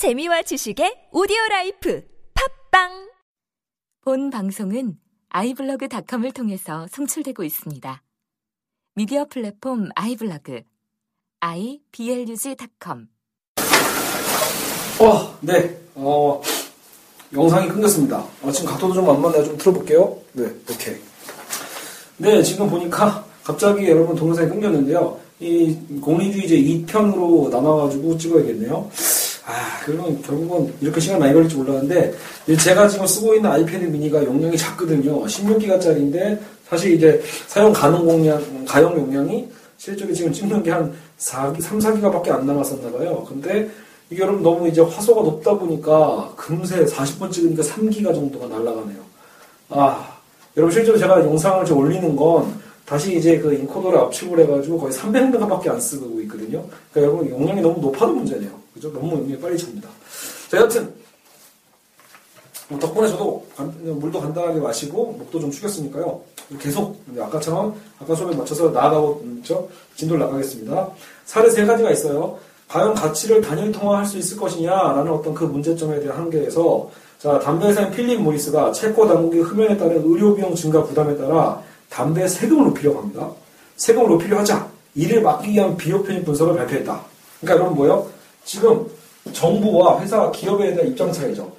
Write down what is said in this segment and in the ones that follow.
재미와 지식의 오디오 라이프 팟빵 본 방송은 아이블로그닷컴을 통해서 송출되고 있습니다. 미디어 플랫폼 아이블로그 iblog.com 어, 네. 어, 영상이 끊겼습니다. 어, 지금 각도도 좀안 맞나요? 좀 틀어볼게요. 네, 오케이. 네, 지금 보니까 갑자기 여러분 동영상이 끊겼는데요. 이 공리주의제 2편으로 나눠가지고 찍어야겠네요. 아, 그러면 결국은 이렇게 시간 많이 걸릴지 몰랐는데, 제가 지금 쓰고 있는 아이패드 미니가 용량이 작거든요. 16기가짜리인데, 사실 이제 사용 가능 공량, 가용 용량이 실제로 지금 찍는 게 한 4, 3, 4기가밖에 안 남았었나봐요. 근데 이게 여러분 너무 이제 화소가 높다 보니까 금세 40분 찍으니까 3기가 정도가 날아가네요. 아, 여러분 실제로 제가 영상을 좀 올리는 건 다시 이제 그 인코더를 압축을 해가지고 거의 300메가밖에 안 쓰고 있거든요. 그러니까 여러분 용량이 너무 높아도 문제네요. 그죠? 너무 용량이 빨리 찹니다. 자, 여하튼 뭐 덕분에 저도 간, 물도 간단하게 마시고 목도 좀 축였으니까요. 계속 아까처럼 아까 수업에 맞춰서 나아가고 있죠. 진도를 나가겠습니다. 사례 세 가지가 있어요. 과연 가치를 단일 통화할 수 있을 것이냐라는 어떤 그 문제점에 대한 한계에서 자 담배 회사인 필립 모리스가 체코 당국의 흡연에 따른 의료 비용 증가 부담에 따라 담배 세금을 높이려고 합니다. 세금을 높이려 하자 이를 막기 위한 비용 편입 분석을 발표했다. 그러니까 여러분 뭐예요? 지금 정부와 회사 기업에 대한 입장 차이죠.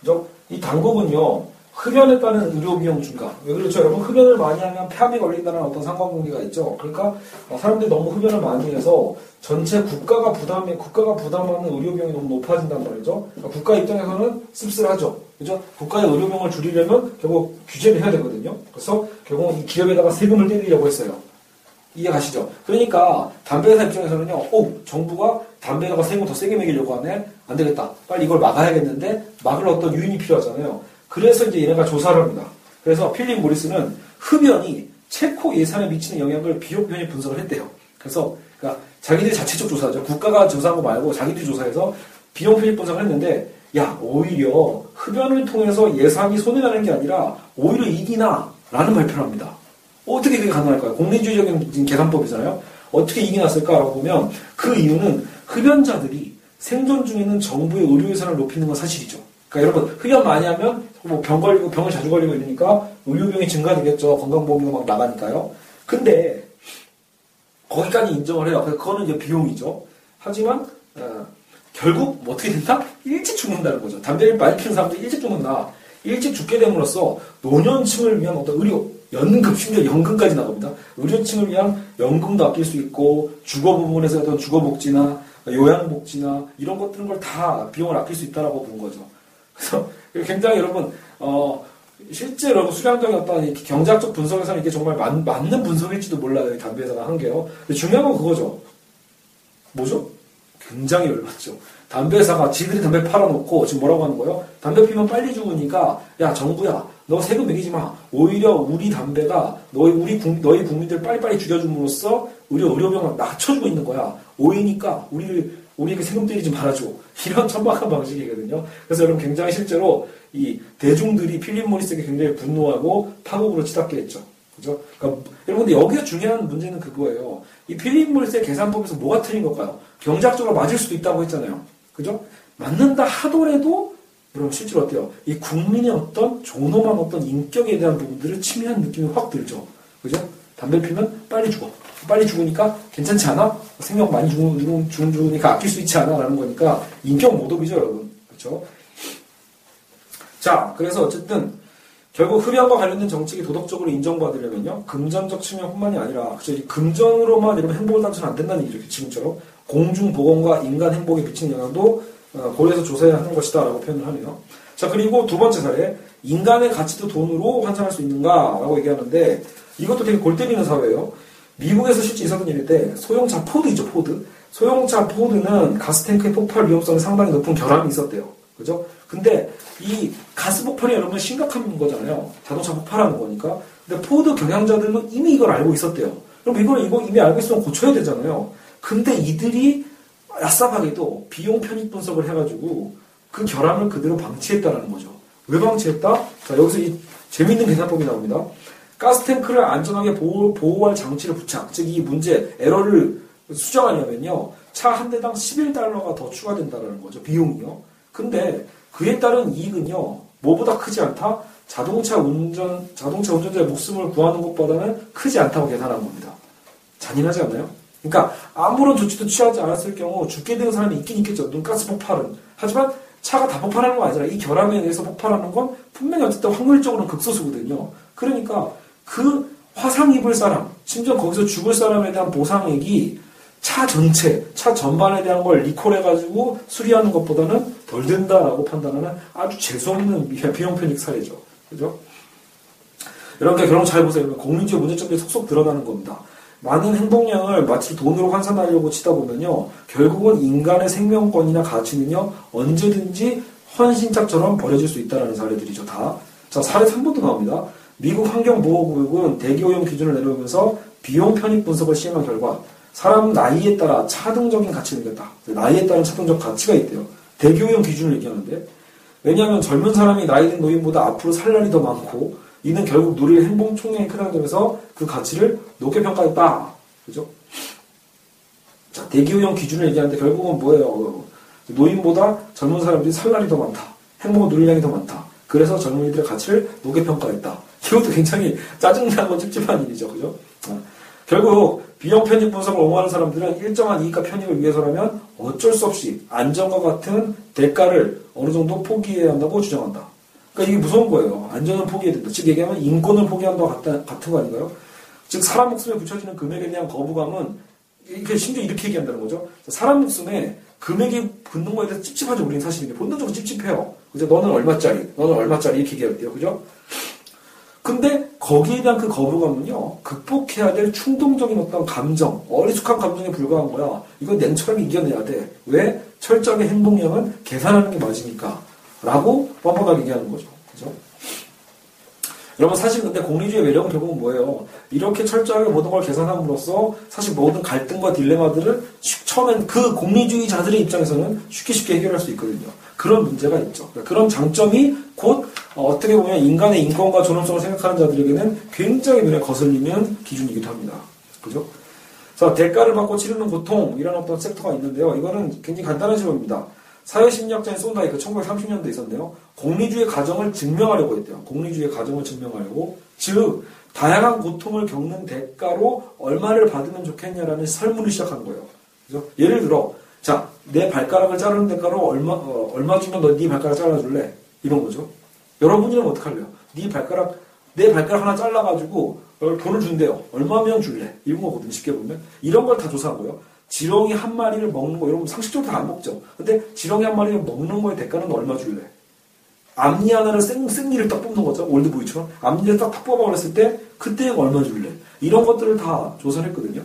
그죠? 이 당국은요 흡연에 따른 의료 비용 증가. 왜 그렇죠? 여러분 흡연을 많이 하면 폐암이 걸린다는 어떤 상관관계가 있죠. 그러니까 사람들이 너무 흡연을 많이 해서 전체 국가가 부담해 국가가 부담하는 의료 비용이 너무 높아진단 말이죠. 그러니까 국가 입장에서는 씁쓸하죠. 그죠? 국가의 의료 비용을 줄이려면 결국 규제를 해야 되거든요. 그래서 결국 이 기업에다가 세금을 때리려고 했어요. 이해 가시죠? 그러니까 담배 회사 입장에서는요, 오, 정부가 담배에다가 세금 더 세게 매기려고 하네? 안 되겠다. 빨리 이걸 막아야겠는데, 막을 어떤 유인이 필요하잖아요. 그래서 이제 얘네가 조사를 합니다. 그래서 필립 모리스는 흡연이 체코 예산에 미치는 영향을 비용 편이 분석을 했대요. 그래서 그러니까 자기들이 자체적 조사죠. 국가가 조사한 거 말고 자기들이 조사해서 비용 편입 분석을 했는데 야 오히려 흡연을 통해서 예산이 손해나는 게 아니라 오히려 이기나 라는 발표를 합니다. 어떻게 그게 가능할까요? 공리주의적인 계산법이잖아요. 어떻게 이기 났을까라고 보면 그 이유는 흡연자들이 생존 중에는 정부의 의료 예산을 높이는 건 사실이죠. 그러니까 여러분 흡연 많이 하면 뭐 병 걸리고 병을 자주 걸리고 이러니까 의료비용이 증가되겠죠. 건강보험료가 막 나가니까요. 근데 거기까지 인정을 해요. 그거는 이제 비용이죠. 하지만 어, 결국 뭐 어떻게 된다? 일찍 죽는다는 거죠. 담배를 많이 피는 사람들이 일찍 죽는다. 일찍 죽게 됨으로써 노년층을 위한 어떤 의료 연금 심지어 연금까지 나갑니다. 의료층을 위한 연금도 아낄 수 있고 주거 부분에서 어떤 주거복지나 요양복지나 이런 것들은 걸 다 비용을 아낄 수 있다라고 본 거죠. 그래서 굉장히 여러분 어, 실제 여러분 수량적인 어떤 경제학적 분석에서는 이게 정말 맞, 맞는 분석일지도 몰라요. 담배 회사가 한 게요. 중요한 건 그거죠. 뭐죠? 굉장히 열받죠. 담배 회사가 지들이 담배 팔아놓고 지금 뭐라고 하는 거예요? 담배 피면 빨리 죽으니까 야 정부야 너 세금 매기지 마. 오히려 우리 담배가 너희 우리 국, 너희 국민들 빨리빨리 죽여줌으로써 의료 의료병을 낮춰주고 있는 거야. 오히니까 우리를 우리에게 세금 때리지 말아줘. 이런 천박한 방식이거든요. 그래서 여러분 굉장히 실제로 이 대중들이 필립 모리스에게 굉장히 분노하고 파국으로 치닫게 했죠. 그죠? 그러니까 여러분들 여기서 중요한 문제는 그거예요. 이 필립 모리스의 계산법에서 뭐가 틀린 걸까요? 경제학적으로 맞을 수도 있다고 했잖아요. 그죠? 맞는다 하더라도 여러분 실제로 어때요? 이 국민의 어떤 존엄한 어떤 인격에 대한 부분들을 침해한 느낌이 확 들죠. 그죠? 담배 피면 빨리 죽어. 빨리 죽으니까 괜찮지 않아? 생명 많이 죽, 죽, 죽으니까 아낄 수 있지 않아? 라는 거니까 인격 모독이죠, 여러분. 그렇죠? 자, 그래서 어쨌든 결국 흡연과 관련된 정책이 도덕적으로 인정받으려면요. 금전적 측면뿐만이 아니라 그죠? 금전으로만 여러분 행복을 단순 안 된다는 얘기죠. 지금처럼 공중 보건과 인간 행복에 미치는 영향도 어, 고려해서 조사해야 하는 것이다라고 표현을 하네요. 자, 그리고 두 번째 사례 인간의 가치도 돈으로 환산할 수 있는가라고 얘기하는데 이것도 되게 골 때리는 사례예요. 미국에서 실제 있었던 일인데 소형차 포드이죠 포드. 소형차 포드는 가스탱크의 폭발 위험성이 상당히 높은 결함이 있었대요. 그죠? 근데 이 가스 폭발이 여러분 심각한 거잖아요. 자동차 폭발하는 거니까. 근데 포드 경영자들도 이미 이걸 알고 있었대요. 그럼 이걸 이거 이미 알고 있으면 고쳐야 되잖아요. 근데 이들이 야싸하게도 비용 편입 분석을 해가지고 그 결함을 그대로 방치했다라는 거죠. 왜 방치했다? 자 여기서 이 재밌는 계산법이 나옵니다. 가스탱크를 안전하게 보호, 보호할 장치를 부착, 즉 이 문제, 에러를 수정하려면요. 차 한 대당 11달러가 더 추가된다는 거죠. 비용이요. 근데 그에 따른 이익은요. 뭐보다 크지 않다? 자동차 운전, 자동차 운전자의 목숨을 구하는 것보다는 크지 않다고 계산한 겁니다. 잔인하지 않나요? 그러니까 아무런 조치도 취하지 않았을 경우 죽게 되는 사람이 있긴 있겠죠. 눈가스 폭발은. 하지만 차가 다 폭발하는 거 아니잖아. 이 결함에 의해서 폭발하는 건 분명히 어쨌든 확률적으로는 극소수거든요. 그러니까 그 화상 입을 사람, 심지어 거기서 죽을 사람에 대한 보상액이 차 전체, 차 전반에 대한 걸 리콜해가지고 수리하는 것보다는 덜 된다라고 판단하는 아주 재수없는 비용 편익 사례죠. 그죠? 여러분들 결론 잘 보세요. 공민주의 문제점들이 속속 드러나는 겁니다. 많은 행동량을 마치 돈으로 환산하려고 치다 보면요. 결국은 인간의 생명권이나 가치는요. 언제든지 헌신짝처럼 버려질 수 있다는 사례들이죠. 다. 자, 사례 3번도 나옵니다. 미국 환경보호구역은 대기오염 기준을 내려오면서 비용 편익 분석을 시행한 결과 사람 나이에 따라 차등적인 가치를 느꼈다. 나이에 따른 차등적 가치가 있대요. 대기오염 기준을 얘기하는데 왜냐하면 젊은 사람이 나이 든 노인보다 앞으로 살 날이 더 많고 이는 결국 누릴 행복 크다는 점에서 그 가치를 높게 평가했다. 그죠? 자, 대기오염 기준을 얘기하는데 결국은 뭐예요? 노인보다 젊은 사람들이 살 날이 더 많다. 행복을 누릴 양이 더 많다. 그래서 젊은이들의 가치를 높게 평가했다. 이것도 굉장히 짜증나고 찝찝한 일이죠. 그죠? 어. 결국 비용 편익 분석을 옹호하는 사람들은 일정한 이익과 편익을 위해서라면 어쩔 수 없이 안전과 같은 대가를 어느 정도 포기해야 한다고 주장한다. 그러니까 이게 무서운 거예요. 안전을 포기해야 된다. 즉 얘기하면 인권을 포기한다고 같은, 거 아닌가요? 즉 사람 목숨에 붙여지는 금액에 대한 거부감은 이게 심지어 이렇게 얘기한다는 거죠. 사람 목숨에 금액이 붙는 거에 대해서 찝찝하죠. 우리는 사실인데 본능적으로 찝찝해요. 그죠? 너는 얼마짜리, 너는 얼마짜리 이렇게 얘기할 때요. 그죠? 근데 거기에 대한 그 거부감은요, 극복해야 될 충동적인 어떤 감정, 어리숙한 감정에 불과한 거야. 이건 냉철하게 이겨내야 돼. 왜? 철저하게 행동량은 계산하는 게 맞으니까. 라고 뻔뻔하게 얘기하는 거죠. 그죠? 여러분 사실 근데 공리주의 매력은 결국은 뭐예요? 이렇게 철저하게 모든 걸 계산함으로써 사실 모든 갈등과 딜레마들을 처음엔 그 공리주의자들의 입장에서는 쉽게 쉽게 해결할 수 있거든요. 그런 문제가 있죠. 그러니까 그런 장점이 곧 어떻게 보면 인간의 인권과 존엄성을 생각하는 자들에게는 굉장히 눈에 거슬리는 기준이기도 합니다. 그죠? 자, 대가를 받고 치르는 고통이라는 어떤 섹터가 있는데요. 이거는 굉장히 간단한 질문입니다. 사회심리학자인 손다이크 1930년대에 있었는데요. 공리주의 가정을 증명하려고 했대요. 공리주의 가정을 증명하려고. 즉, 다양한 고통을 겪는 대가로 얼마를 받으면 좋겠냐라는 설문을 시작한 거예요. 그죠? 예를 들어, 자, 내 발가락을 자르는 대가로 얼마, 어, 얼마 주면 너 네 발가락 잘라줄래? 이런 거죠. 여러분이라면 어떡할래요? 네 발가락, 내 발가락 하나 잘라가지고 돈을 준대요. 얼마면 줄래? 이런 거거든요. 쉽게 보면. 이런 걸 다 조사하고요. 지렁이 한 마리를 먹는 거, 여러분 상식적으로 다 안 먹죠. 근데 지렁이 한 마리를 먹는 거에 대가는 얼마 줄래? 앞니 하나를 생, 생리를 딱 뽑는 거죠. 올드보이처럼. 앞니를 딱, 딱 뽑아버렸을 때, 그때 얼마 줄래? 이런 것들을 다 조사를 했거든요.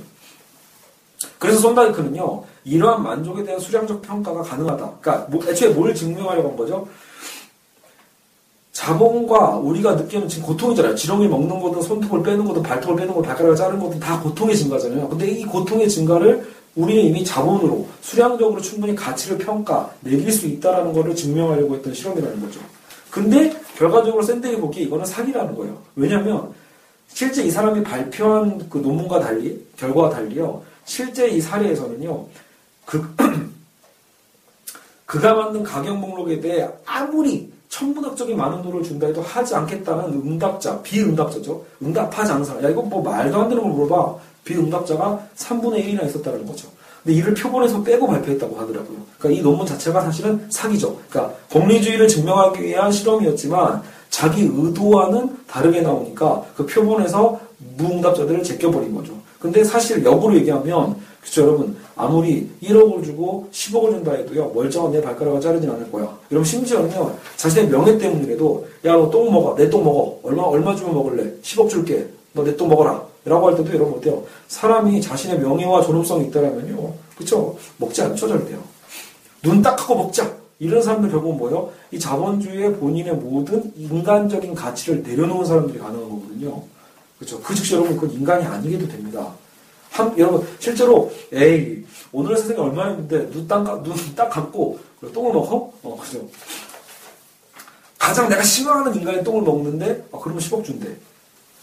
그래서 손다이크는요, 이러한 만족에 대한 수량적 평가가 가능하다. 그러니까, 뭐, 애초에 뭘 증명하려고 한 거죠? 자본과 우리가 느끼는 지금 고통이잖아요. 지렁이 먹는 거든 손톱을 빼는 거든 발톱을 빼는 거든 발가락을 자르는 거든 다 고통의 증가잖아요. 근데 이 고통의 증가를 우리는 이미 자본으로 수량적으로 충분히 가치를 평가, 매길 수 있다라는 것을 증명하려고 했던 실험이라는 거죠. 근데 결과적으로 샌데이 보기 이거는 사기라는 거예요. 왜냐하면 실제 이 사람이 발표한 그 논문과 달리 결과와 달리요. 실제 이 사례에서는요. 그 그가 만든 가격 목록에 대해 아무리 천문학적인 많은 돈을 준다 해도 하지 않겠다는 응답자, 비응답자죠. 응답하지 않은 사람. 야, 이거 뭐 말도 안 되는 걸 물어봐. 비응답자가 3분의 1이나 있었다는 거죠. 근데 이를 표본에서 빼고 발표했다고 하더라고요. 그러니까 이 논문 자체가 사실은 사기죠. 그러니까 공리주의를 증명하기 위한 실험이었지만 자기 의도와는 다르게 나오니까 그 표본에서 무응답자들을 제껴버린 거죠. 근데 사실 역으로 얘기하면 그렇죠 여러분 아무리 1억을 주고 10억을 준다 해도요 멀쩡한 내 발가락을 자르진 않을 거야. 이러면 심지어는요 자신의 명예 때문이라도 야 너 똥 먹어 내 똥 먹어 얼마 얼마 주면 먹을래 10억 줄게 너 내 똥 먹어라 라고 할 때도 여러분 어때요? 사람이 자신의 명예와 존엄성이 있다라면요. 그쵸? 먹지 않죠, 절대요. 눈 딱 하고 먹자. 이런 사람들 결국은 뭐예요? 이 자본주의의 본인의 모든 인간적인 가치를 내려놓은 사람들이 가능한 거거든요. 그렇죠. 그 즉시 여러분 그건 인간이 아니게도 됩니다. 한, 여러분 실제로 에이 오늘 세상에 얼마였는데 눈딱 감고 똥을 먹어? 어 그죠. 가장 내가 싫어하는 인간의 똥을 먹는데 아, 그러면 10억 준대.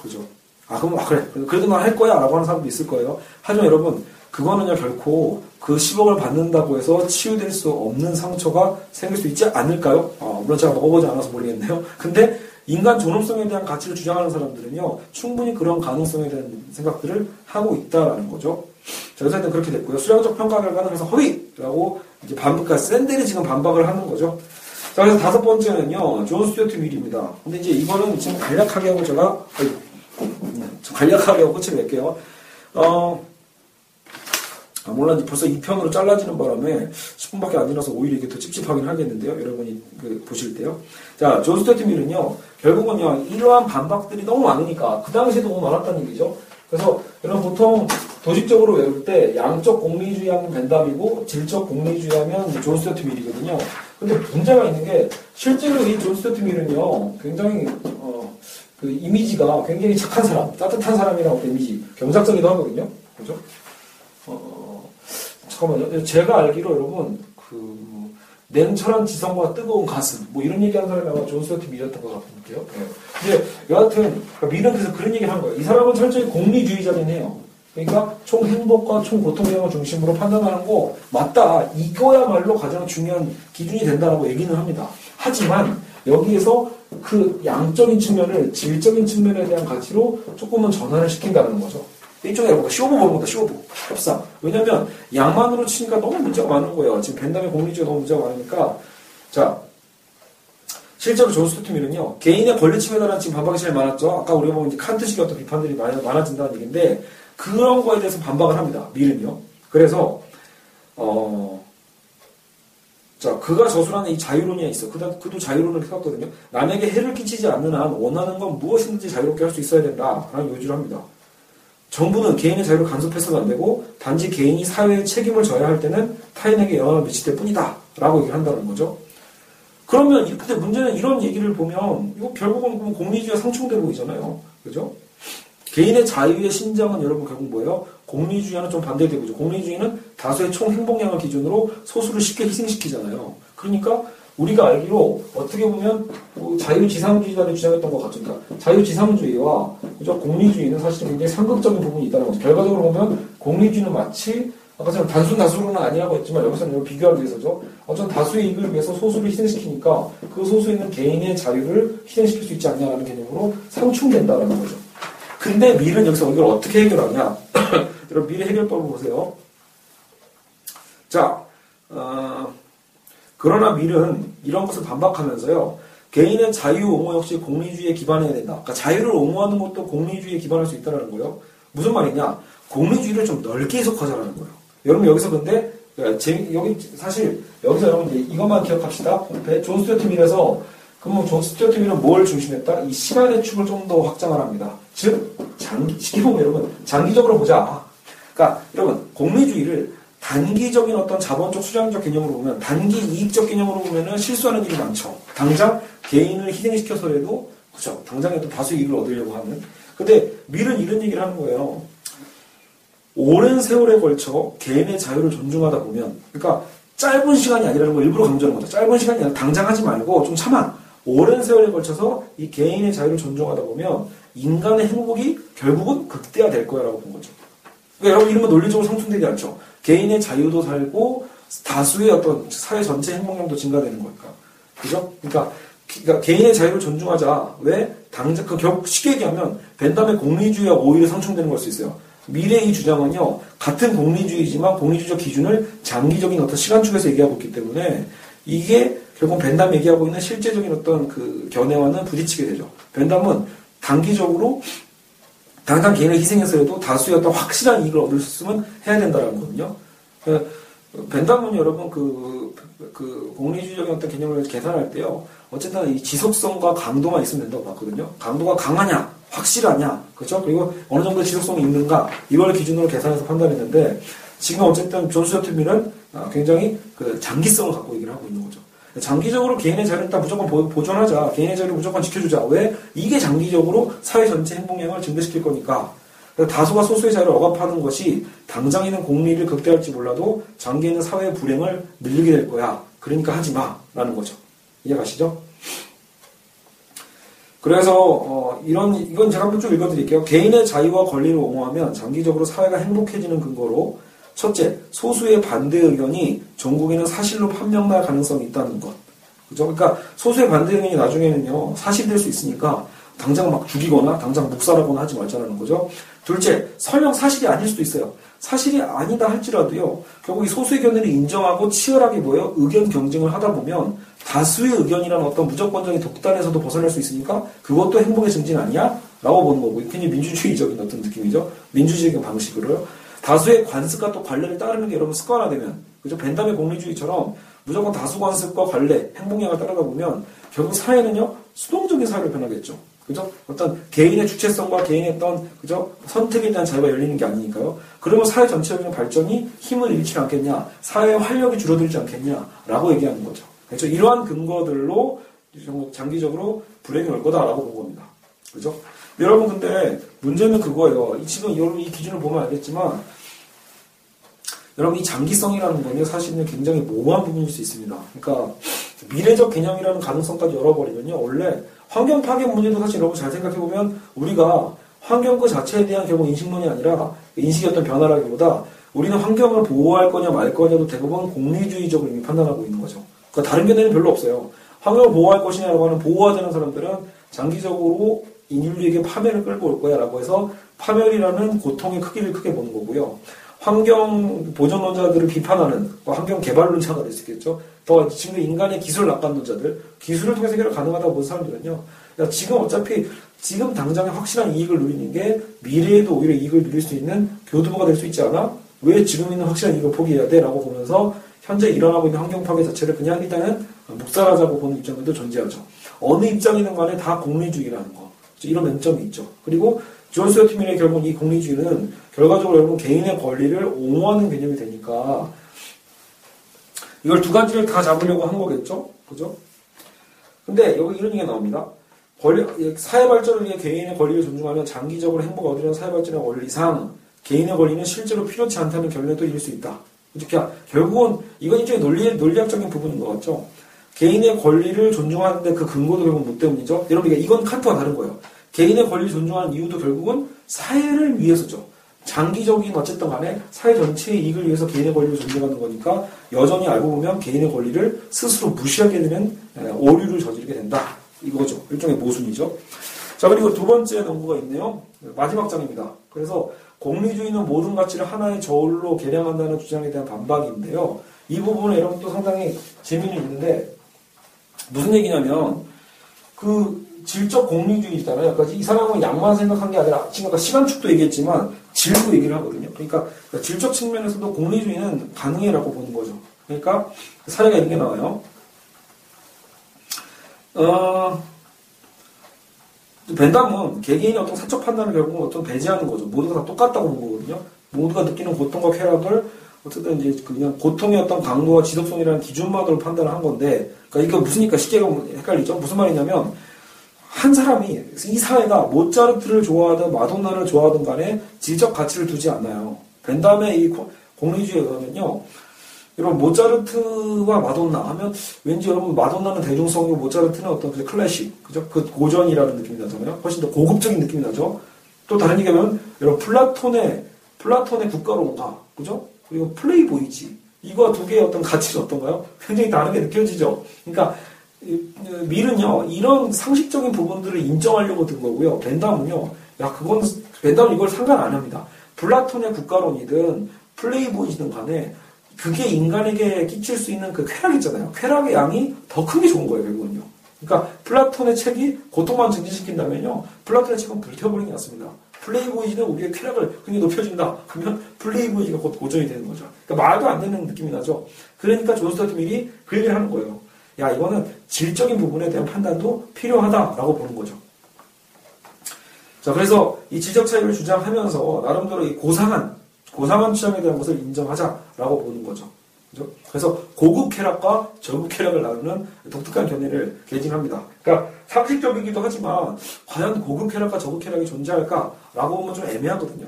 그죠. 아, 그럼, 아, 그래. 그래도 난할 거야. 라고 하는 사람도 있을 거예요. 하지만 여러분, 그거는요 결코 그 10억을 받는다고 해서 치유될 수 없는 상처가 생길 수 있지 않을까요? 어, 물론 제가 먹어보지 않아서 모르겠네요. 근데 인간 존엄성에 대한 가치를 주장하는 사람들은요 충분히 그런 가능성에 대한 생각들을 하고 있다라는 거죠. 자, 어쨌든 그렇게 됐고요. 수량적 평가 결과는 그래서 허위라고 이제 반박, 샌들이 지금 반박을 하는 거죠. 자, 그래서 다섯 번째는요, 존 스튜어트 밀입니다. 근데 이제 이거는 지금 간략하게 하고 제가, 간략하게 끝을 낼게요. 어, 아, 물론 벌써 2편으로 잘라지는 바람에 10분밖에 안 지나서 오히려 이게 더 찝찝하긴 하겠는데요. 여러분이 그 보실 때요. 자, 존 스튜어트 밀은요, 결국은요, 이러한 반박들이 너무 많으니까, 그 당시에 너무 많았다는 얘기죠. 그래서 여러분 보통 도식적으로 외울 때 양적 공리주의하면 벤담이고 질적 공리주의하면 존 스튜어트 밀이거든요. 근데 문제가 있는 게 실제로 이 존 스튜어트 밀은요 굉장히 어, 그 이미지가 굉장히 착한 사람, 따뜻한 사람이라고 이미지 경작적이기도 하거든요. 그죠? 어, 잠깐만요. 제가 알기로 여러분 그 냉철한 지성과 뜨거운 가슴 뭐 이런 얘기하는 사람이 아마 존 스튜어트 밀이었던 것 같은데요. 네. 근데 여하튼 밀은 그래서 그런 얘기를 한 거예요. 이 사람은 철저히 공리주의자긴 해요. 그러니까 총 행복과 총 고통량을 중심으로 판단하는 거 맞다. 이거야말로 가장 중요한 기준이 된다라고 얘기는 합니다. 하지만 여기에서 그 양적인 측면을 질적인 측면에 대한 가치로 조금은 전환을 시킨다는 거죠. 이쪽에 뭐가 쇼부 보는 거다, 쇼부. 협상. 왜냐면 양만으로 치니까 너무 문제가 많은 거예요. 지금 벤담의 공리주의가 너무 문제가 많으니까. 자, 실제로 존 스튜어트 밀은요, 개인의 권리 침해에 대한 지금 반박이 제일 많았죠. 아까 우리가 보면 이제 칸트식의 어떤 비판들이 많이, 많아진다는 얘기인데, 그런 거에 대해서 반박을 합니다. 밀은요. 그래서, 어, 자, 그가 저술하는 이 자유론이 있어. 그다, 그도 자유론을 펴왔거든요. 남에게 해를 끼치지 않는 한 원하는 건 무엇이든지 자유롭게 할 수 있어야 된다. 라는 요지를 합니다. 정부는 개인의 자유를 간섭해서는 안 되고 단지 개인이 사회에 책임을 져야 할 때는 타인에게 영향을 미칠 때 뿐이다 라고 얘기를 한다는 거죠. 그러면 근데 문제는 이런 얘기를 보면 이거 결국은 공리주의가 상충되고 있잖아요. 그죠? 개인의 자유의 신장은 여러분 결국 뭐예요? 공리주의와는 좀 반대되고 죠 공리주의는 다수의 총 행복량을 기준으로 소수를 쉽게 희생시키잖아요. 그러니까 우리가 알기로 어떻게 보면 뭐 자유지상주의자를 주장했던 것 같습니다. 자유지상주의와? 공리주의는 사실은 굉장히 상극적인 부분이 있다는 거죠. 결과적으로 보면 공리주의는 마치 아까 전에 단순 다수로는 아니라고 했지만 여기서는 이걸 비교하기 위해서죠. 어떤 다수의 이익을 위해서 소수를 희생시키니까 그 소수에 있는 개인의 자유를 희생시킬 수 있지 않냐라는 개념으로 상충된다는 거죠. 근데 밀은 여기서 이걸 어떻게 해결하냐? 여러분 밀의 해결법을 보세요. 자, 어, 그러나 밀은 이런 것을 반박하면서요. 개인의 자유 옹호 역시 공리주의에 기반해야 된다. 그러니까 자유를 옹호하는 것도 공리주의에 기반할 수 있다는 거예요. 무슨 말이냐? 공리주의를 좀 넓게 해석하자라는 거예요. 여러분 여기서 근데 여기 사실 여기서 여러분 이것만 기억합시다. 존 스튜어트 밀에서 그럼 존 스튜어트 밀은 뭘 중심했다? 이 시간의 축을 좀 더 확장을 합니다. 즉 장기 쉽게 보면 여러분 장기적으로 보자. 그러니까 여러분 공리주의를 단기적인 어떤 자본적 수장적 개념으로 보면 단기 이익적 개념으로 보면은 실수하는 일이 많죠. 당장 개인을 희생시켜서라도 그죠. 당장에도 다수 이익을 얻으려고 하는. 근데 밀은 이런 얘기를 하는 거예요. 오랜 세월에 걸쳐 개인의 자유를 존중하다 보면, 그러니까 짧은 시간이 아니라는 걸 일부러 강조하는 거죠. 짧은 시간이 아니라 당장 하지 말고 좀 참아. 오랜 세월에 걸쳐서 이 개인의 자유를 존중하다 보면 인간의 행복이 결국은 극대화될 거야라고 본 거죠. 그러니까 여러분 이런 거 논리적으로 상충되지 않죠. 개인의 자유도 살고 다수의 어떤 사회 전체 행복량도 증가되는 거니까. 그죠? 그러니까, 그러니까 개인의 자유를 존중하자. 왜? 당장, 그 결국 쉽게 얘기하면 벤담의 공리주의와 오히려 상충되는 걸 수 있어요. 미래의 주장은요, 같은 공리주의지만 공리주의적 기준을 장기적인 어떤 시간축에서 얘기하고 있기 때문에 이게 결국 벤담 얘기하고 있는 실제적인 어떤 그 견해와는 부딪히게 되죠. 벤담은 단기적으로 당장 개인을 희생해서라도 다수의 어떤 확실한 이익을 얻을 수 있으면 해야 된다는 거거든요. 그, 벤담은 여러분 그, 그 공리주의적인 어떤 개념을 계산할 때요. 어쨌든 이 지속성과 강도만 있으면 된다고 봤거든요. 강도가 강하냐, 확실하냐, 그렇죠? 그리고 어느 정도 지속성이 있는가 이걸 기준으로 계산해서 판단했는데 지금 어쨌든 존스 저트밀은 아, 굉장히 그 장기성을 갖고 얘기를 하고 있는 거죠. 장기적으로 개인의 자유를 딱 무조건 보 존하자. 개인의 자유를 무조건 지켜주자. 왜? 이게 장기적으로 사회 전체 행복량을 증대시킬 거니까. 다수가 소수의 자유를 억압하는 것이 당장에는 공리를 극대화할지 몰라도 장기에는 사회의 불행을 늘리게 될 거야. 그러니까 하지 마. 라는 거죠. 이해가시죠? 그래서 어, 이런 이건 제가 한번 좀 읽어드릴게요. 개인의 자유와 권리를 옹호하면 장기적으로 사회가 행복해지는 근거로 첫째, 소수의 반대 의견이 전국에는 사실로 판명날 가능성이 있다는 것. 그죠? 그러니까 소수의 반대 의견이 나중에는요 사실될 수 있으니까 당장 막 죽이거나 당장 묵살하거나 하지 말자는 거죠. 둘째, 설령 사실이 아닐 수도 있어요. 사실이 아니다 할지라도요, 결국 이 소수의 견해를 인정하고 치열하게 뭐예요? 의견 경쟁을 하다 보면 다수의 의견이라는 어떤 무조건적인 독단에서도 벗어날 수 있으니까 그것도 행복의 증진 아니야? 라고 보는 거고, 굉장히 민주주의적인 어떤 느낌이죠. 민주주의적인 방식으로요. 다수의 관습과 또 관례를 따르는 게 여러분 습관화되면, 그죠? 벤담의 공리주의처럼 무조건 다수 관습과 관례, 행복량을 따르다 보면 결국 사회는요, 수동적인 사회로 변하겠죠. 그죠? 어떤 개인의 주체성과 개인의 어떤, 그죠? 선택에 대한 자유가 열리는 게 아니니까요. 그러면 사회 전체적인 발전이 힘을 잃지 않겠냐, 사회의 활력이 줄어들지 않겠냐, 라고 얘기하는 거죠. 그렇죠? 이러한 근거들로 장기적으로 불행이 올 거다라고 본 겁니다. 그죠? 여러분, 근데 문제는 그거예요. 지금 여러분 이 기준을 보면 알겠지만, 여러분 이 장기성이라는 거는 사실은 굉장히 모호한 부분일 수 있습니다. 그러니까 미래적 개념이라는 가능성까지 열어버리면요. 원래 환경 파괴 문제도 사실 여러분 잘 생각해보면 우리가 환경 그 자체에 대한 결국 인식론이 아니라 인식의 어떤 변화라기보다 우리는 환경을 보호할 거냐 말 거냐도 대부분 공리주의적으로 이미 판단하고 있는 거죠. 그러니까 다른 견해는 별로 없어요. 환경을 보호할 것이냐라고 하는 보호하자는 사람들은 장기적으로 인류에게 파멸을 끌고 올 거야 라고 해서 파멸이라는 고통의 크기를 크게 보는 거고요. 환경 보존론자들을 비판하는 뭐 환경 개발론자가 될 수 있겠죠. 더 지금 인간의 기술 낙관론자들 기술을 통해서 해결 가능하다고 보는 사람들은요. 야, 지금 어차피 지금 당장에 확실한 이익을 누리는 게 미래에도 오히려 이익을 누릴 수 있는 교두보가 될 수 있지 않아? 왜 지금 있는 확실한 이익을 포기해야 돼? 라고 보면서 현재 일어나고 있는 환경 파괴 자체를 그냥 일단은 묵살하자고 보는 입장들도 존재하죠. 어느 입장이든 간에 다 공리주의라는 거. 이런 맹점이 있죠. 그리고 존 스튜어트 밀의 결국 이 공리주의는 결과적으로 여러분 개인의 권리를 옹호하는 개념이 되니까 이걸 두 가지를 다 잡으려고 한 거겠죠? 그죠? 근데 여기 이런 얘기가 나옵니다. 권리, 사회 발전을 위해 개인의 권리를 존중하면 장기적으로 행복을 얻으려는 사회 발전의 원리상 개인의 권리는 실제로 필요치 않다는 결론도 이룰 수 있다. 이렇게 결국은 이건 일종의 논리, 논리학적인 부분인 것 같죠? 개인의 권리를 존중하는데 그 근거도 결국 뭐 때문이죠? 여러분, 이건 칸트와 다른 거예요. 개인의 권리를 존중하는 이유도 결국은 사회를 위해서죠. 장기적인 어쨌든 간에 사회 전체의 이익을 위해서 개인의 권리를 존중하는 거니까 여전히 알고 보면 개인의 권리를 스스로 무시하게 되면 오류를 저지르게 된다. 이거죠. 일종의 모순이죠. 자, 그리고 두 번째 연구가 있네요. 마지막 장입니다. 그래서 공리주의는 모든 가치를 하나의 저울로 계량한다는 주장에 대한 반박인데요. 이 부분은 여러분 또 상당히 재미는 있는데 무슨 얘기냐면 그 질적 공리주의잖아요. 그러니까 이 사람은 양만 생각한 게 아니라 지금 아까 시간축도 얘기했지만 질도 얘기를 하거든요. 그러니까 질적 측면에서도 공리주의는 가능해라고 보는 거죠. 그러니까 사례가 이렇게 나와요. 어, 벤담은 개개인의 어떤 사적 판단을 결국 어떤 배제하는 거죠. 모두가 다 똑같다고 보는 거거든요. 모두가 느끼는 고통과 쾌락을 어쨌든 이제 그냥 고통의 어떤 강도와 지속성이라는 기준만으로 판단을 한 건데, 그러니까 이게 무슨니까 쉽게 헷갈리죠. 무슨 말이냐면 한 사람이 이 사회가 모차르트를 좋아하든 마돈나를 좋아하든 간에 질적 가치를 두지 않아요. 벤담의 이 공리주의에 의하면요. 여러분 모차르트와 마돈나 하면 왠지 여러분 마돈나는 대중성이고 모차르트는 어떤 그 클래식 그죠? 그 고전이라는 느낌이 나잖아요. 훨씬 더 고급적인 느낌이 나죠. 또 다른 얘기하면 여러분 플라톤의 플라톤의 국가론과 그죠? 그리고 플레이보이지 이거 두 개의 어떤 가치는 어떤가요? 굉장히 다르게 느껴지죠. 그러니까 밀은요 이런 상식적인 부분들을 인정하려고 든 거고요. 벤담은요 야 그건 벤담은 이걸 상관 안 합니다. 플라톤의 국가론이든 플레이보이든 간에 그게 인간에게 끼칠 수 있는 그 쾌락 있잖아요. 쾌락의 양이 더 큰 게 좋은 거예요, 결국은요. 그러니까 플라톤의 책이 고통만 증진시킨다면요. 플라톤의 책은 불태워버리는 게 낫습니다. 플레이보이는 우리의 쾌락을 굉장히 높여준다. 그러면 플레이보이가 곧 고전이 되는 거죠. 그러니까 말도 안 되는 느낌이 나죠. 그러니까 존 스튜어트 밀이 그 얘기를 하는 거예요. 야, 이거는 질적인 부분에 대한 판단도 필요하다라고 보는 거죠. 자, 그래서 이 질적 차이를 주장하면서 나름대로 이 고상한, 고상한 취향에 대한 것을 인정하자라고 보는 거죠. 그죠? 그래서 고급 쾌락과 저급 쾌락을 나누는 독특한 견해를 개진합니다. 그러니까 상식적이기도 하지만 과연 고급 쾌락과 저급 쾌락이 존재할까라고 보면 좀 애매하거든요.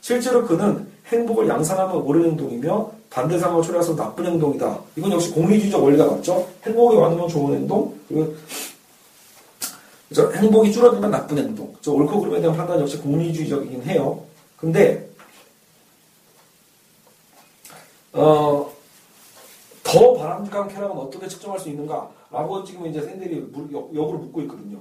실제로 그는 행복을 양산하면 옳은 행동이며 반대 상황을 초래해서 나쁜 행동이다. 이건 역시 공리주의적 원리가 맞죠. 행복이 많으면 좋은 행동, 그리고? 행복이 줄어들면 나쁜 행동. 저 옳고 그름에 대한 판단 역시 공리주의적이긴 해요. 근데 어, 더 바람직한 쾌락은 어떻게 측정할 수 있는가? 라고 지금 이제 샌들이 역으로 묻고 있거든요.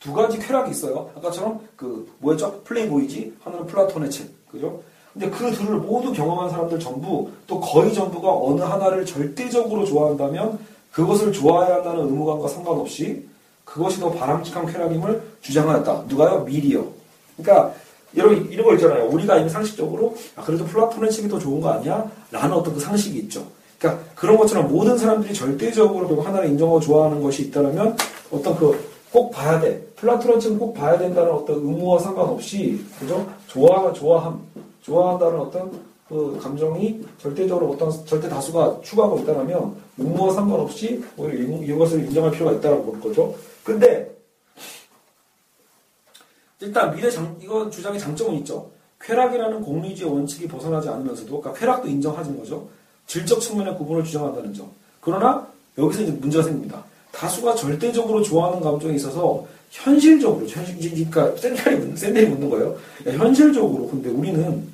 두 가지 쾌락이 있어요. 아까처럼 그 뭐였죠? 플레이보이지, 하나는 플라톤의 책, 그죠? 근데 그 둘을 모두 경험한 사람들 전부 또 거의 전부가 어느 하나를 절대적으로 좋아한다면 그것을 좋아해야 한다는 의무감과 상관없이 그것이 더 바람직한 쾌락임을 주장하였다. 누가요? 미리요. 그러니까 이런 이런 거 있잖아요. 우리가 이미 상식적으로 아, 그래도 플라톤의 책이 더 좋은 거 아니야? 라는 어떤 그 상식이 있죠. 그러니까 그런 것처럼 모든 사람들이 절대적으로 결국 하나를 인정하고 좋아하는 것이 있다면 어떤 그 꼭 봐야 돼. 플라톤의 책은 꼭 봐야 된다는 어떤 의무와 상관없이 그죠? 좋아 좋아함, 좋아한다는 어떤 그 감정이 절대적으로 어떤 절대 다수가 추구하고 있다면 의무와 상관없이 오히려 이- 이것을 인정할 필요가 있다고 보는 거죠. 근데 일단 미래 장, 이건 주장의 장점은 있죠. 쾌락이라는 공리주의 원칙이 벗어나지 않으면서도, 그러니까 쾌락도 인정하는 거죠. 질적 측면의 구분을 주장한다는 점. 그러나 여기서 이제 문제가 생깁니다. 다수가 절대적으로 좋아하는 감정이 있어서 현실적으로, 현실, 그러니까 샌들이 묻는, 샌들이 묻는 거예요. 야, 현실적으로, 근데 우리는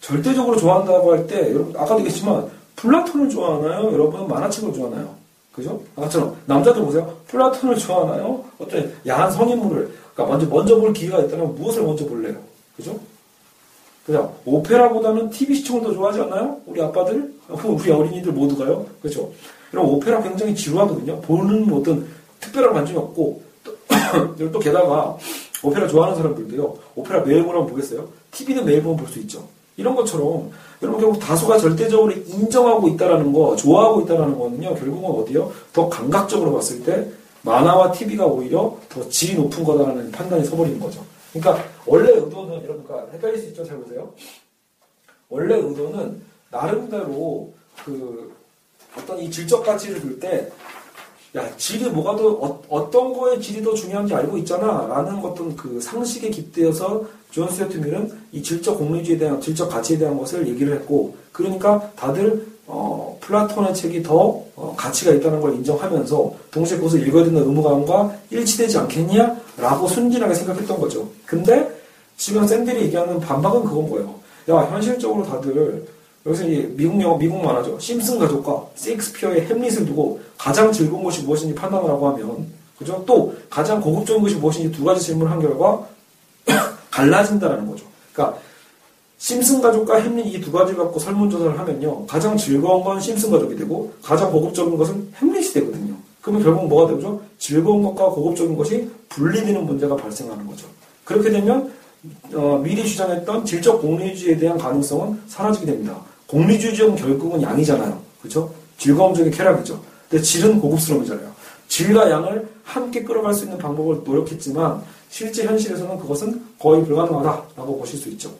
절대적으로 좋아한다고 할 때, 여러분, 아까도 얘기했지만, 플라톤을 좋아하나요? 여러분은 만화책을 좋아하나요? 그죠? 아까처럼, 남자들 보세요. 플라톤을 좋아하나요? 어떤 야한 성인물을, 그러니까 먼저, 먼저 볼 기회가 있다면 무엇을 먼저 볼래요? 그죠? 그죠? 오페라보다는 TV 시청을 더 좋아하지 않나요? 우리 아빠들? 우리 어린이들 모두가요? 그죠? 그럼 오페라 굉장히 지루하거든요. 보는 어떤 특별한 관심이 없고, 또, 게다가, 오페라 좋아하는 사람들도요, 오페라 매일 보라면 보겠어요? TV는 매일 보면 볼 수 있죠. 이런 것처럼, 여러분 결국 다수가 절대적으로 인정하고 있다라는 거, 좋아하고 있다라는 거는요, 결국은 어디요? 더 감각적으로 봤을 때, 만화와 TV가 오히려 더 질이 높은 거다라는 판단이 서버리는 거죠. 그러니까, 원래 의도는, 여러분, 그러니까 헷갈릴 수 있죠? 잘 보세요. 원래 의도는, 나름대로, 그, 어떤 이 질적 가치를 둘 때, 야, 질이 뭐가 더, 어, 떤 거의 질이 더 중요한지 알고 있잖아. 라는 어떤 그 상식에 깃대어서 존 스튜어트 밀은 이 질적 공리주의에 대한, 질적 가치에 대한 것을 얘기를 했고, 그러니까 다들, 어, 플라톤의 책이 더 어, 가치가 있다는 걸 인정하면서, 동시에 그것을 읽어야 된다는 의무감과 일치되지 않겠냐? 라고 순진하게 생각했던 거죠. 근데, 지금 샌델이 얘기하는 반박은 그건 뭐예요? 야, 현실적으로 다들 여기서 이제 미국 영화, 미국 만화죠. 심슨 가족과 세익스피어의 햄릿을 두고 가장 즐거운 것이 무엇인지 판단을 하고 하면, 그죠? 또 가장 고급적인 것이 무엇인지 두 가지 질문을 한 결과 갈라진다라는 거죠. 그러니까 심슨 가족과 햄릿 이 두 가지 갖고 설문조사를 하면요. 가장 즐거운 건 심슨 가족이 되고 가장 고급적인 것은 햄릿이 되거든요. 그러면 결국 뭐가 되죠? 즐거운 것과 고급적인 것이 분리되는 문제가 발생하는 거죠. 그렇게 되면 어, 미리 주장했던 질적 공리주의에 대한 가능성은 사라지게 됩니다. 공리주의적은 결국은 양이잖아요. 그렇죠? 즐거움 적인 쾌락이죠. 근데 질은 고급스러움이잖아요. 질과 양을 함께 끌어갈 수 있는 방법을 노력했지만 실제 현실에서는 그것은 거의 불가능하다라고 보실 수 있죠.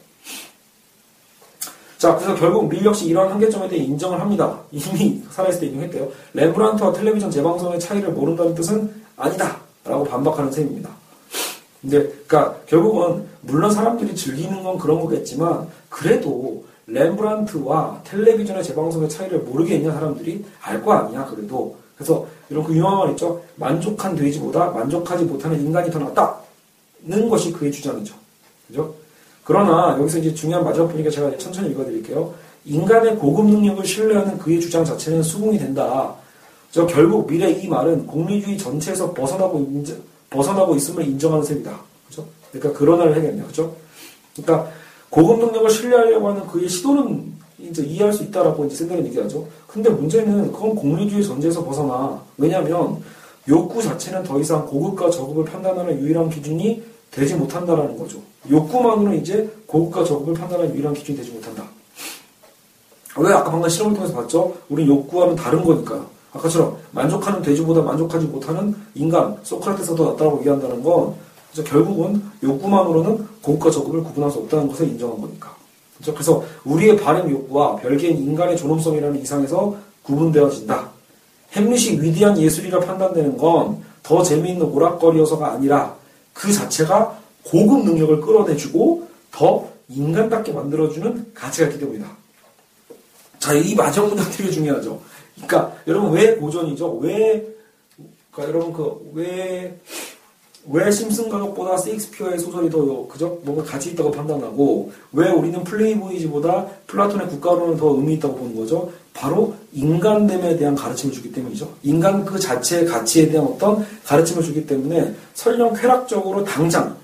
자, 그래서 결국 밀 역시 이러한 한계점에 대해 인정을 합니다. 이미 살아있을 때 인정했대요. 렘브란트와 텔레비전 재방송의 차이를 모른다는 뜻은 아니다. 라고 반박하는 셈입니다. 근데, 그니까, 결국은, 물론 사람들이 즐기는 건 그런 거겠지만, 그래도, 렘브란트와 텔레비전의 재방송의 차이를 모르겠냐, 사람들이? 알 거 아니야, 그래도. 그래서, 이런 그 유명한 말 있죠? 만족한 돼지보다 만족하지 못하는 인간이 더 낫다는 것이 그의 주장이죠. 그죠? 그러나, 여기서 이제 중요한 마지막 부분이니까 제가 천천히 읽어드릴게요. 인간의 고급 능력을 신뢰하는 그의 주장 자체는 수긍이 된다. 저 결국 미래 이 말은 공리주의 전체에서 벗어나고 인정, 벗어나고 있음을 인정하는 셈이다. 그죠? 그러니까 그런화를 해야겠네요. 그죠? 그러니까 고급 능력을 신뢰하려고 하는 그의 시도는 이제 이해할 수 있다라고 이제 샌들은 얘기하죠. 근데 문제는 그건 공리주의 전제에서 벗어나. 왜냐하면 욕구 자체는 더 이상 고급과 저급을 판단하는 유일한 기준이 되지 못한다라는 거죠. 욕구만으로는 이제 고급과 저급을 판단하는 유일한 기준이 되지 못한다. 왜 아까 방금 실험을 통해서 봤죠? 우리 욕구와는 다른 거니까요. 아까처럼 만족하는 돼지보다 만족하지 못하는 인간, 소크라테스가 더 낫다고 얘기한다는 건 그래서 결국은 욕구만으로는 고급과 저급을 구분할 수 없다는 것을 인정한 거니까. 그렇죠? 그래서 우리의 바램 욕구와 별개인 인간의 존엄성이라는 이상에서 구분되어진다. 햄릿이 위대한 예술이라 판단되는 건 더 재미있는 오락거리여서가 아니라 그 자체가 고급 능력을 끌어내주고 더 인간답게 만들어주는 가치가 있기 때문이다. 자, 이 마지막 문장 되게 중요하죠. 그러니까 여러분 왜 고전이죠? 왜 그러니까 여러분 그 왜 왜 심슨 가족보다 세익스피어의 소설이 더 그죠? 뭔가 가치 있다고 판단하고 왜 우리는 플레이보이즈보다 플라톤의 국가론을 더 의미 있다고 보는 거죠? 바로 인간됨에 대한 가르침을 주기 때문이죠. 인간 그 자체의 가치에 대한 어떤 가르침을 주기 때문에 설령 쾌락적으로 당장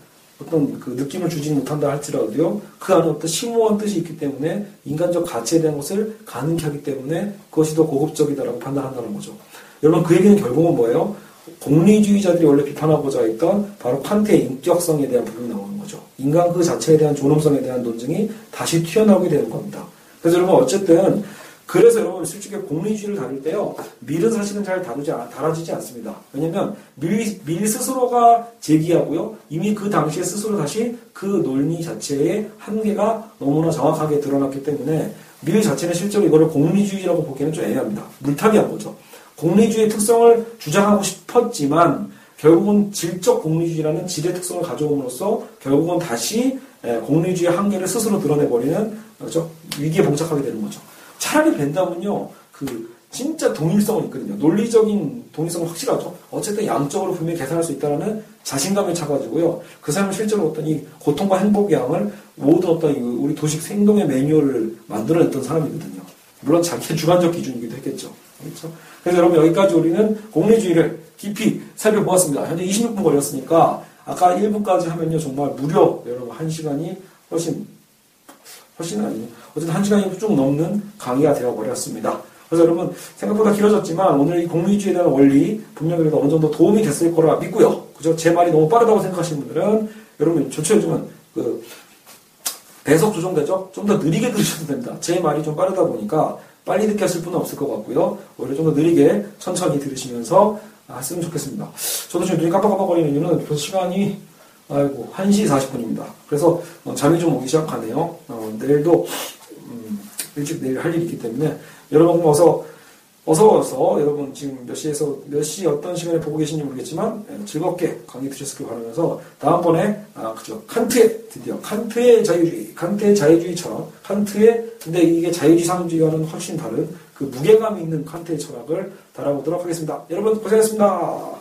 어떤 그 느낌을 주지 못한다 할지라도요, 그 안에 어떤 심오한 뜻이 있기 때문에 인간적 가치에 대한 것을 가능케 하기 때문에 그것이 더 고급적이다라고 판단한다는 거죠. 여러분, 그 얘기는 결국은 뭐예요? 공리주의자들이 원래 비판하고자 했던 바로 칸트의 인격성에 대한 부분이 나오는 거죠. 인간 그 자체에 대한 존엄성에 대한 논증이 다시 튀어나오게 되는 겁니다. 그래서 여러분, 어쨌든 그래서 여러분 솔직히 공리주의를 다룰 때요 밀은 사실은 잘 다루지 달아지지 않습니다. 왜냐하면 밀, 밀 스스로가 제기하고요 이미 그 당시에 스스로 다시 그 논리 자체의 한계가 너무나 정확하게 드러났기 때문에 밀 자체는 실제로 이거를 공리주의라고 보기에는 좀 애매합니다. 물타기한 거죠. 공리주의의 특성을 주장하고 싶었지만 결국은 질적 공리주의라는 질의 특성을 가져옴으로써 결국은 다시 공리주의의 한계를 스스로 드러내버리는 그렇죠? 위기에 봉착하게 되는 거죠. 차라리 벤담은요, 그, 진짜 동일성은 있거든요. 논리적인 동일성은 확실하죠. 어쨌든 양적으로 분명히 계산할 수 있다는 자신감을 차가지고요. 그 사람은 실제로 어떤 이 고통과 행복의 양을 모든 어떤 우리 도식 생동의 매뉴얼을 만들어냈던 사람이거든요. 물론 자기의 주관적 기준이기도 했겠죠. 그렇죠? 그래서 여러분 여기까지 우리는 공리주의를 깊이 살펴보았습니다. 현재 26분 걸렸으니까 아까 1분까지 하면요 정말 무려 여러분 1시간이 훨씬 훨씬 아니에요. 어쨌든 한 시간이 쭉 넘는 강의가 되어버렸습니다. 그래서 여러분 생각보다 길어졌지만 오늘 이 공리주의에 대한 원리 분명히 그래도 어느 정도 도움이 됐을 거라 믿고요. 그죠? 제 말이 너무 빠르다고 생각하시는 분들은 여러분 좋죠 요즘은 그 배속 조정되죠? 좀 더 느리게 들으셔도 됩니다. 제 말이 좀 빠르다 보니까 빨리 하실 분은 없을 것 같고요. 오히려 좀 더 느리게 천천히 들으시면서 하시면 좋겠습니다. 저도 지금 눈이 깜빡깜빡거리는 이유는 벌써 시간이 아이고 1시 40분입니다. 그래서 어, 잠이 좀 오기 시작하네요. 어, 내일도 음, 일찍 내일 할 일이 있기 때문에 여러분 어서 어서 와서 여러분 지금 몇 시에서 몇 시 어떤 시간에 보고 계신지 모르겠지만 예, 즐겁게 강의 들으셨길 바라면서 다음번에 아 그죠 칸트의 드디어 칸트의 자유주의 칸트의 자유주의처럼 칸트의 근데 이게 자유주의 상주의와는 훨씬 다른 그 무게감 있는 칸트의 철학을 달아보도록 하겠습니다. 여러분 고생했습니다.